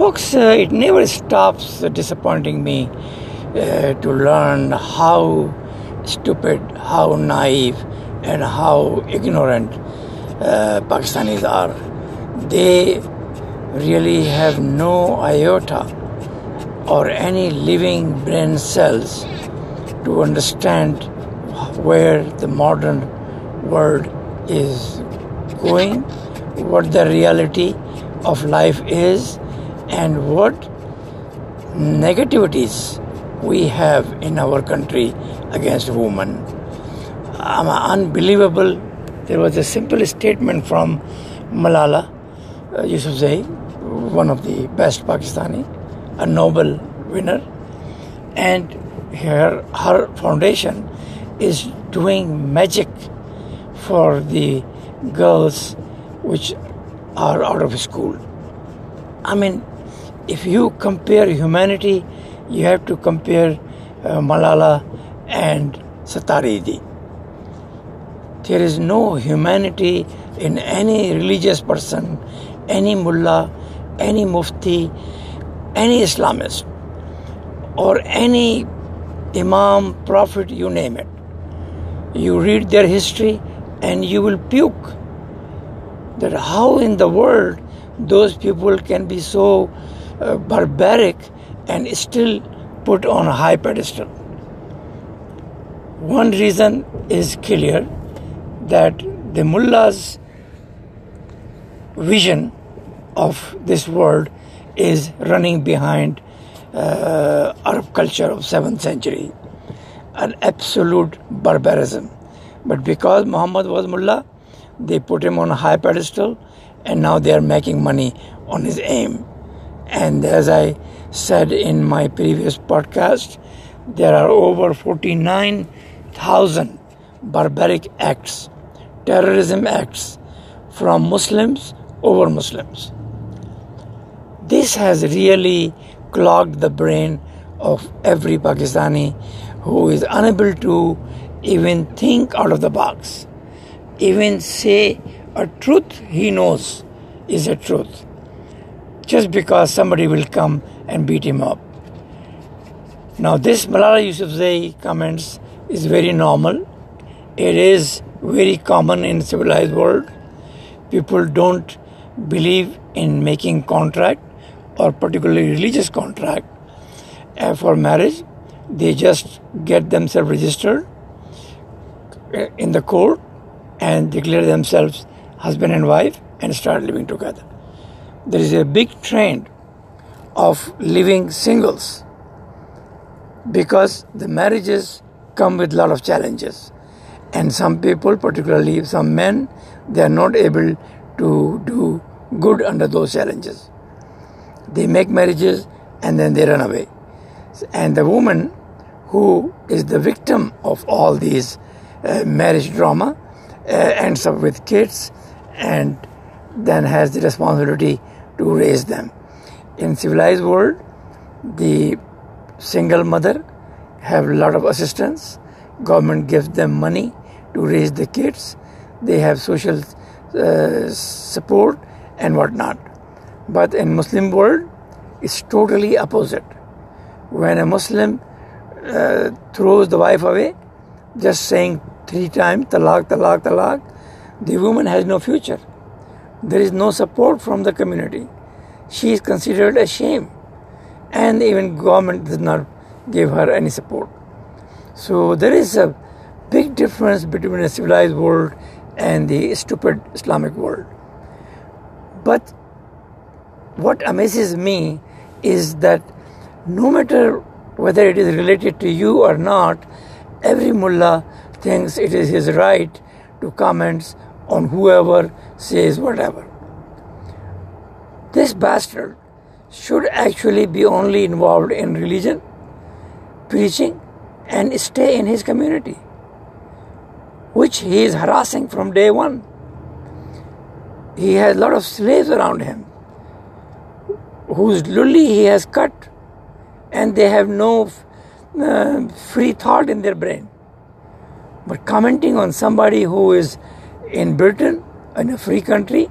Folks, uh, it never stops disappointing me uh, to learn how stupid, how naive, and how ignorant uh, Pakistanis are. They really have no iota or any living brain cells to understand where the modern world is going, what the reality of life is, and what negativities we have in our country against women. Um, unbelievable. There was a simple statement from Malala uh, Yousafzai, one of the best Pakistani, a Nobel winner, and her her foundation is doing magic for the girls which are out of school. I mean, if you compare humanity, you have to compare uh, Malala and Sattar Edhi. There is no humanity in any religious person, any mullah, any mufti, any Islamist, or any imam, prophet, you name it. You read their history and you will puke. That how in the world those people can be so uh, barbaric and still put on a high pedestal. One reason is clear that the mullah's vision of this world is running behind uh, Arab culture of 7th century, an absolute barbarism. But because Muhammad was mullah, they put him on a high pedestal and now they are making money on his aim. And as I said in my previous podcast, there are over 49,000 barbaric acts, terrorism acts from Muslims over Muslims. This has really clogged the brain of every Pakistani who is unable to even think out of the box, even say a truth he knows is a truth, just because somebody will come and beat him up. Now, this Malala Yousafzai comments is very normal. It is very common in civilized world. People don't believe in making contract or particularly religious contract uh, for marriage. They just get themselves registered uh, in the court and declare themselves husband and wife and start living together. There is a big trend of living singles because the marriages come with a lot of challenges. And some people particularly some men they are not able to do good under those challenges. They make marriages and then they run away. And the woman who is the victim of all these uh, marriage drama uh, ends up with kids and then has the responsibility to raise them. In civilized world the single mother have a lot of assistance. Government gives them money to raise the kids. They have social uh, support and whatnot. But in muslim world it's totally opposite. When a muslim uh, throws the wife away just saying three times talaq talaq talaq the woman has no future there is no support from the community. She is considered a shame. And even government does not give her any support. So there is a big difference between a civilized world and the stupid islamic world. But what amazes me is that no matter whether it is related to you or not every mullah thinks it is his right to comment on whoever says whatever this bastard should actually be only involved in religion, preaching, and stay in his community, which he is harassing from day one. He has a lot of slaves around him whose lully he has cut, and they have no uh, free thought in their brain. But commenting on somebody who is in Britain, in a free country,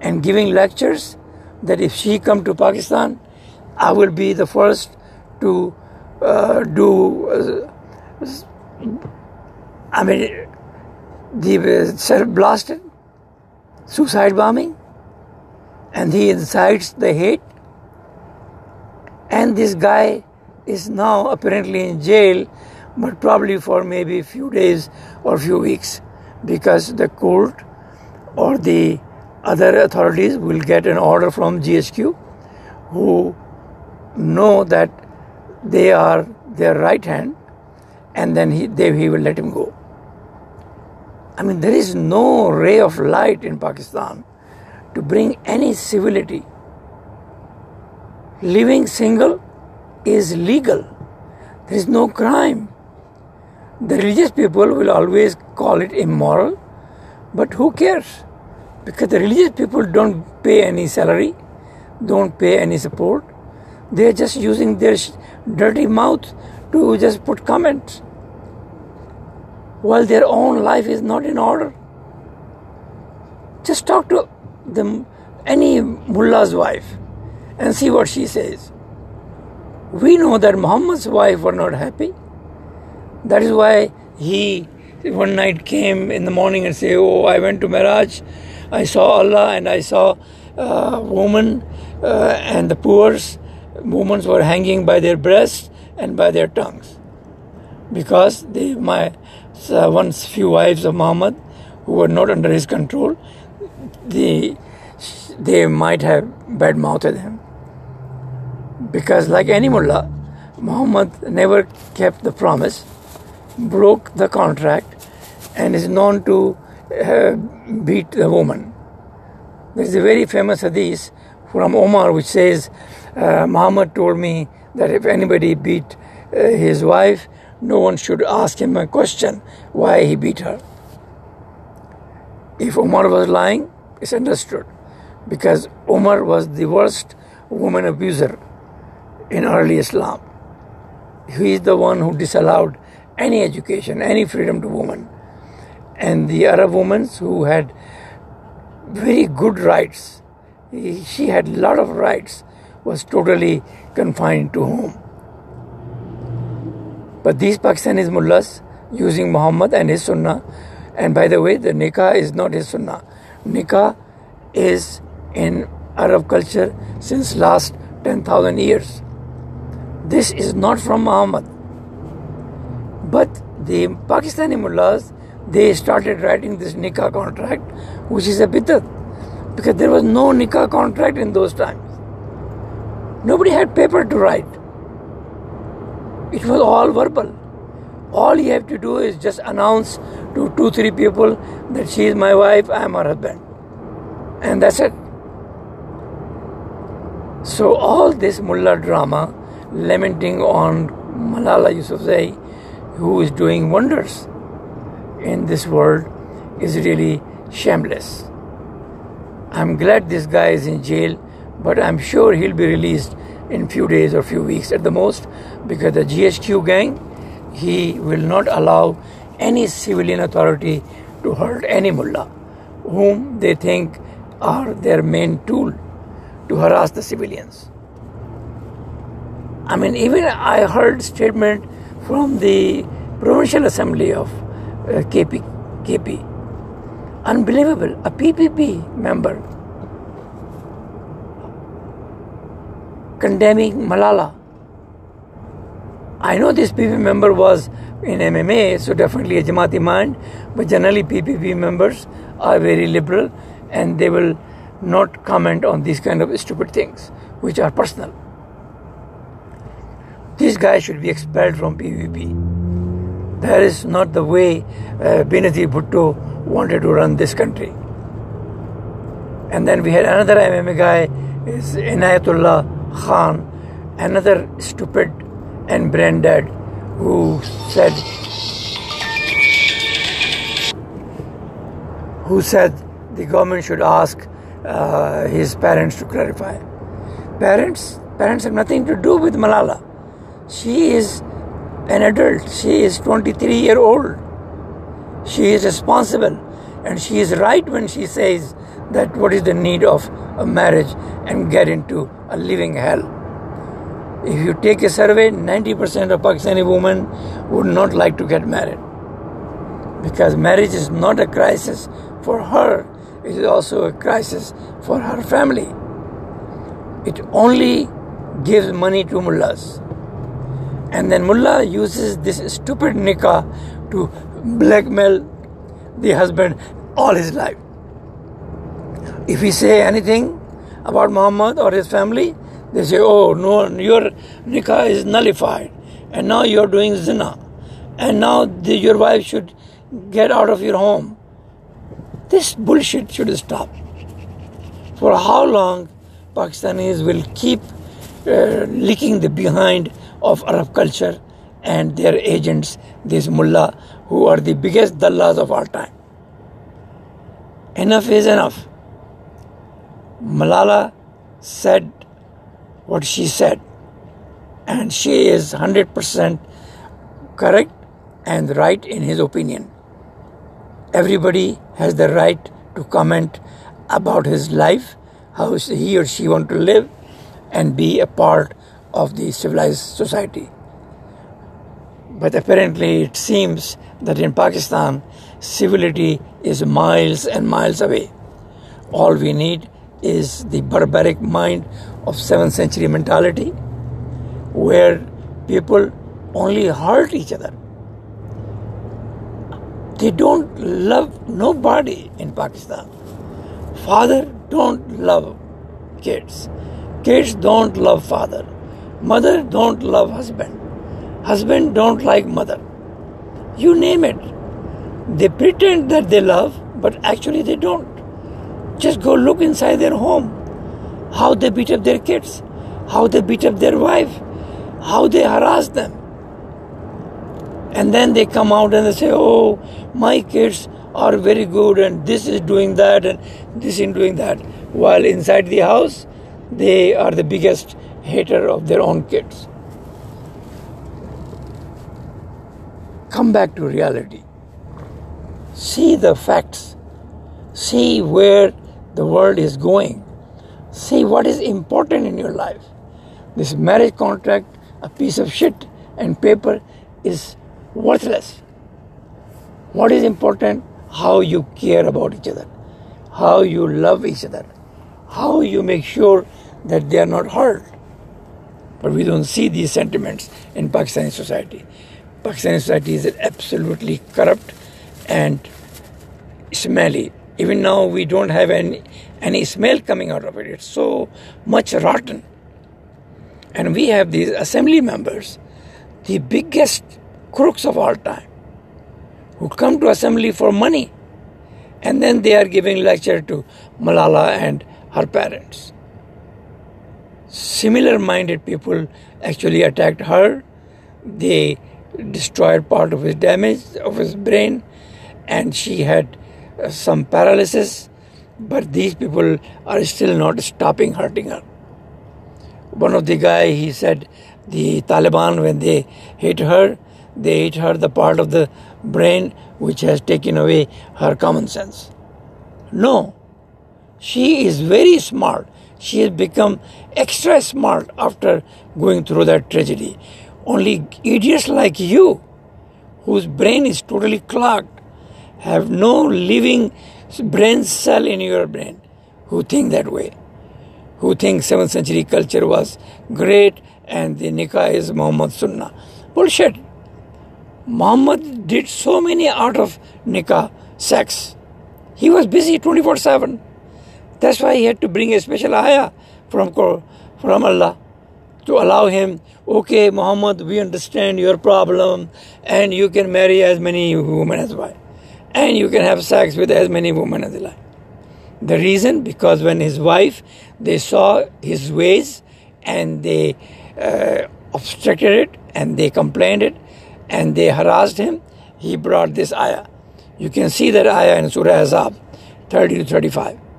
and giving lectures that if she come to Pakistan, I will be the first to uh, do. Uh, I mean, the self-blasted, suicide bombing, and he incites the hate. And this guy is now apparently in jail, but probably for maybe a few days or few weeks, because the court or the other authorities will get an order from GHQ who know that they are their right hand and then he, they, he will let him go. I mean, there is no ray of light in Pakistan to bring any civility. Living single is legal, there is no crime. The religious people will always call it immoral, but who cares? Because the religious people don't pay any salary, don't pay any support. They are just using their dirty mouth to just put comments while their own life is not in order. Just talk to them, any mullah's wife and see what she says. We know that Muhammad's wife were not happy. That is why he one night came in the morning and say, "Oh, I went to Miraj, I saw Allah and I saw a woman uh, and the poor's women were hanging by their breasts and by their tongues, because they my uh, once few wives of Muhammad who were not under his control, they they might have bad mouthed him, because like any mullah, Muhammad never kept the promise, broke the contract and is known to uh, beat the woman. There is a very famous hadith from Omar which says, uh, Muhammad told me that if anybody beat uh, his wife, no one should ask him a question why he beat her. If Omar was lying, it's understood because Omar was the worst woman abuser in early Islam. He is the one who disallowed any education, any freedom to women and the Arab women who had very good rights. She had a lot of rights, was totally confined to home. But these Pakistani mullahs using Muhammad and his Sunnah, and by the way, the nikah is not his Sunnah. Nikah is in Arab culture since last 10,000 years. This is not from Muhammad. But the Pakistani mullahs they started writing this nikah contract, which is a bidat, because there was no nikah contract in those times. Nobody had paper to write. It was all verbal. All you have to do is just announce to two, three people that she is my wife, I am her husband. And that's it. So all this mullah drama, lamenting on Malala Yousafzai, who is doing wonders in this world is really shameless. I'm glad this guy is in jail, but I'm sure he'll be released in few days or few weeks at the most because the GHQ gang he will not allow any civilian authority to hurt any mullah whom they think are their main tool to harass the civilians. I mean, even I heard statement from the provincial assembly of uh, KP, KP. Unbelievable. A PPP member condemning Malala. I know this PPP member was in MMA, so definitely a Jamaati mind, but generally PPP members are very liberal and they will not comment on these kind of stupid things which are personal. This guy should be expelled from PPP. That is not the way uh, Benazir Bhutto wanted to run this country. And then we had another MMA guy, is Inayatullah Khan, another stupid and brain dead, who said, who said the government should ask uh, his parents to clarify. Parents, parents have nothing to do with Malala. She is an adult. She is 23 year old. She is responsible and she is right when she says that what is the need of a marriage and get into a living hell. If you take a survey, 90% of Pakistani women would not like to get married. Because marriage is not a crisis for her, it is also a crisis for her family. It only gives money to mullahs. And then mullah uses this stupid nikah to blackmail the husband all his life. If he say anything about Muhammad or his family, they say, oh, no, your nikah is nullified and now you're doing zina and now the, your wife should get out of your home. This bullshit should stop. For how long Pakistanis will keep uh, licking the behind of Arab culture and their agents, these mullah, who are the biggest dallahs of our time. Enough is enough. Malala said what she said. And she is 100% correct and right in his opinion. Everybody has the right to comment about his life, how he or she want to live and be a part of the civilized society. But apparently it seems that in Pakistan civility is miles and miles away. All we need is the barbaric mind of 7th century mentality where people only hurt each other. They don't love nobody in Pakistan. Father don't love kids. Kids don't love father. Mother don't love husband. Husband don't like mother. You name it. They pretend that they love, but actually they don't. Just go look inside their home how they beat up their kids, how they beat up their wife, how they harass them. And then they come out and they say, Oh, my kids are very good, and this is doing that, and this is doing that. While inside the house, they are the biggest hater of their own kids. Come back to reality. See the facts. See where the world is going. See what is important in your life. This marriage contract, a piece of shit and paper, is worthless. What is important? How you care about each other, how you love each other, how you make sure that they are not hurt. But we don't see these sentiments in Pakistani society. Pakistani society is absolutely corrupt and smelly. Even now, we don't have any any smell coming out of it. It's so much rotten. And we have these assembly members, the biggest crooks of all time, who come to assembly for money. And then they are giving lecture to Malala and her parents. Similar minded people actually attacked her. They destroyed part of his damage of his brain and she had uh, some paralysis but these people are still not stopping hurting her. One of the guy he said the Taliban when they hit her, they hit her the part of the brain which has taken away her common sense. No, she is very smart. She has become extra smart after going through that tragedy. Only idiots like you, whose brain is totally clogged, have no living brain cell in your brain who think that way, who think 7th century culture was great and the nikah is Muhammad Sunnah. Bullshit. Muhammad did so many out of nikah, sex. He was busy 24 7. That's why he had to bring a special ayah from, from Allah to allow him, okay, Muhammad, we understand your problem and you can marry as many women as well and you can have sex with as many women as you like. The reason, because when his wife, they saw his ways and they uh, obstructed it and they complained it and they harassed him, he brought this ayah. You can see that ayah in Surah Ahzab 30 to 35.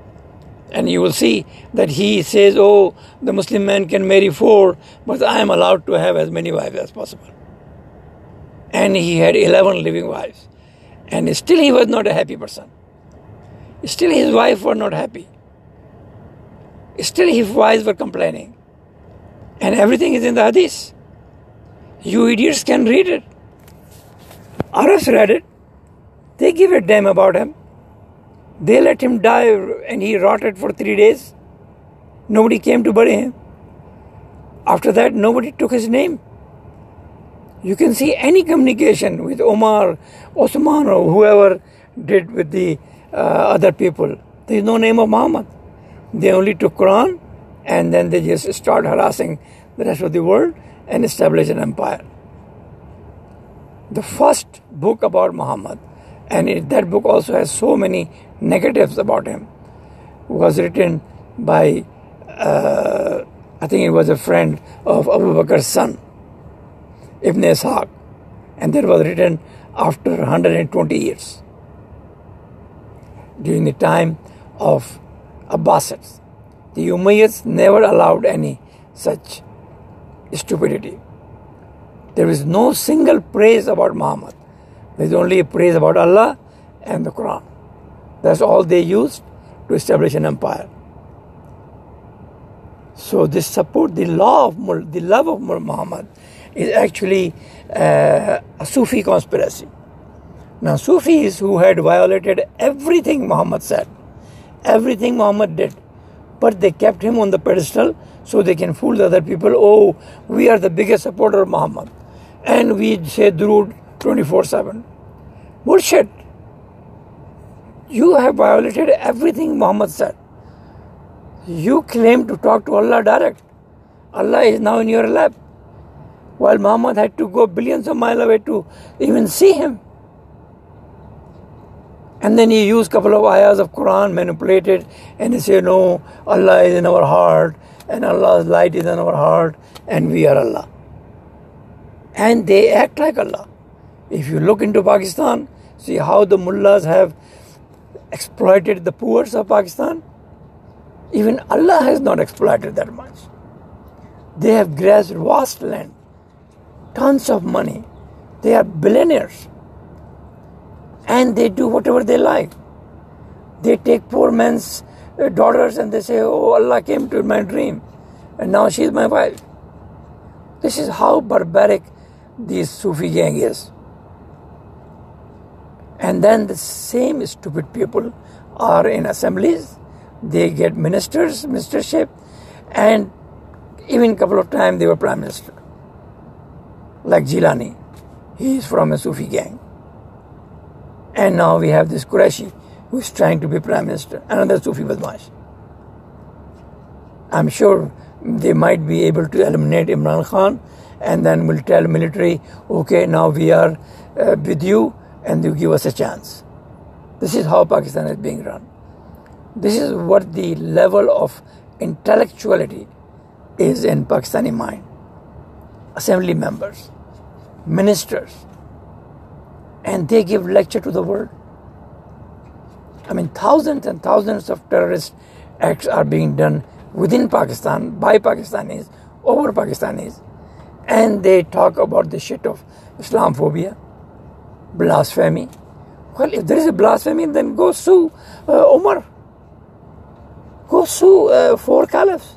And you will see that he says, Oh, the Muslim man can marry four, but I am allowed to have as many wives as possible. And he had 11 living wives and still he was not a happy person. Still, his wife were not happy. Still, his wives were complaining. And everything is in the hadith. You idiots can read it. Arabs read it. They give a damn about him. They let him die and he rotted for three days. Nobody came to bury him. After that, nobody took his name. You can see any communication with Omar, Osman, or whoever did with the uh, other people. There is no name of Muhammad. They only took Quran and then they just start harassing the rest of the world and establish an empire. The first book about Muhammad, and it, that book also has so many negatives about him, It was written by, uh, I think it was a friend of Abu Bakr's son, Ibn Ishaq, and that was written after 120 years during the time of Abbasids. The Umayyads never allowed any such stupidity. There is no single praise about Muhammad. There is only a praise about Allah and the Quran. That's all they used to establish an empire. So this support, the law of the love of Muhammad, is actually uh, a Sufi conspiracy. Now, Sufis who had violated everything Muhammad said, everything Muhammad did, but they kept him on the pedestal so they can fool the other people. Oh, we are the biggest supporter of Muhammad, and we say Durood 24 7. Bullshit. You have violated everything Muhammad said. You claim to talk to Allah direct. Allah is now in your lap. While Muhammad had to go billions of miles away to even see him. And then he used couple of ayahs of Quran, manipulated, and he said, No, Allah is in our heart, and Allah's light is in our heart, and we are Allah. And they act like Allah. If you look into Pakistan, see how the mullahs have exploited the poor of Pakistan. Even Allah has not exploited that much. They have grasped vast land, tons of money. They are billionaires and they do whatever they like. They take poor men's uh, daughters and they say, Oh, Allah came to my dream and now she's my wife. This is how barbaric this Sufi gang is. And then the same stupid people are in assemblies, they get ministers, ministership, and even a couple of times they were prime minister. Like Jilani, he is from a Sufi gang. And now we have this Qureshi who is trying to be prime minister, another Sufi Badmash. I'm sure they might be able to eliminate Imran Khan and then will tell military, okay, now we are uh, with you and you give us a chance. This is how Pakistan is being run. This is what the level of intellectuality is in Pakistani mind. Assembly members, ministers, and they give lecture to the world. I mean, thousands and thousands of terrorist acts are being done within Pakistan by Pakistanis over Pakistanis, and they talk about the shit of Islamophobia, blasphemy. Well, if there is a blasphemy, then go sue uh, Umar. Go sue uh, four caliphs.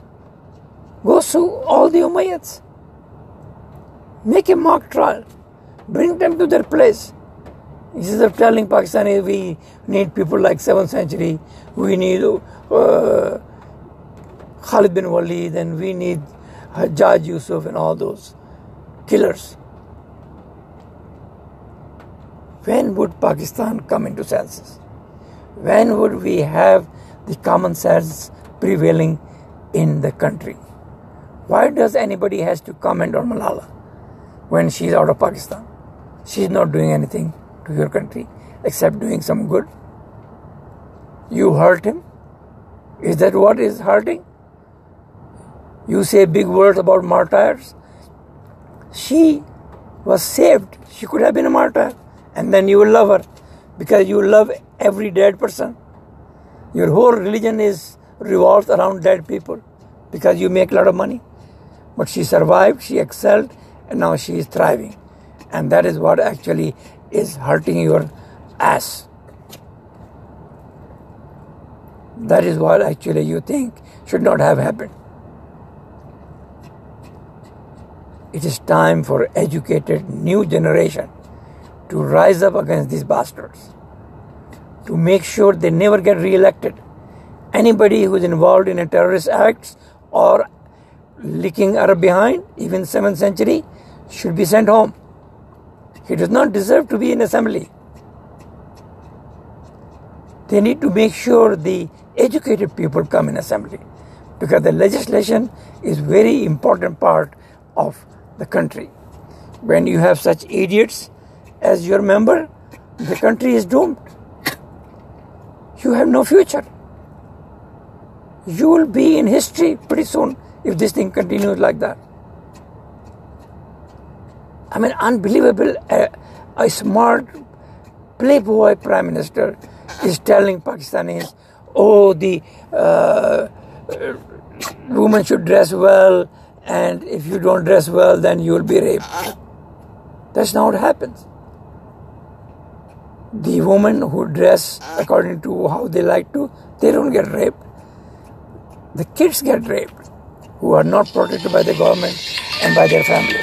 Go sue all the Umayyads. Make a mock trial. Bring them to their place. Instead of telling Pakistani we need people like 7th century, we need uh, Khalid bin Walid, then we need Hajjaj Yusuf and all those killers. When would Pakistan come into senses? When would we have the common sense prevailing in the country? Why does anybody has to comment on Malala when she's out of Pakistan? She's not doing anything to your country except doing some good. You hurt him. Is that what is hurting? You say big words about martyrs. She was saved. She could have been a martyr and then you will love her because you love every dead person. Your whole religion is revolves around dead people because you make a lot of money. But she survived, she excelled, and now she is thriving. And that is what actually is hurting your ass. That is what actually you think should not have happened. It is time for educated new generation to rise up against these bastards, to make sure they never get re-elected. Anybody who is involved in a terrorist act or licking Arab behind, even 7th century, should be sent home. He does not deserve to be in assembly. They need to make sure the educated people come in assembly because the legislation is very important part of the country. When you have such idiots as your member, the country is doomed. You have no future. You will be in history pretty soon if this thing continues like that. I mean, unbelievable. A, a smart playboy prime minister is telling Pakistanis, oh, the uh, woman should dress well, and if you don't dress well, then you will be raped. That's not what happens. The women who dress according to how they like to, they don't get raped. The kids get raped who are not protected by the government and by their family.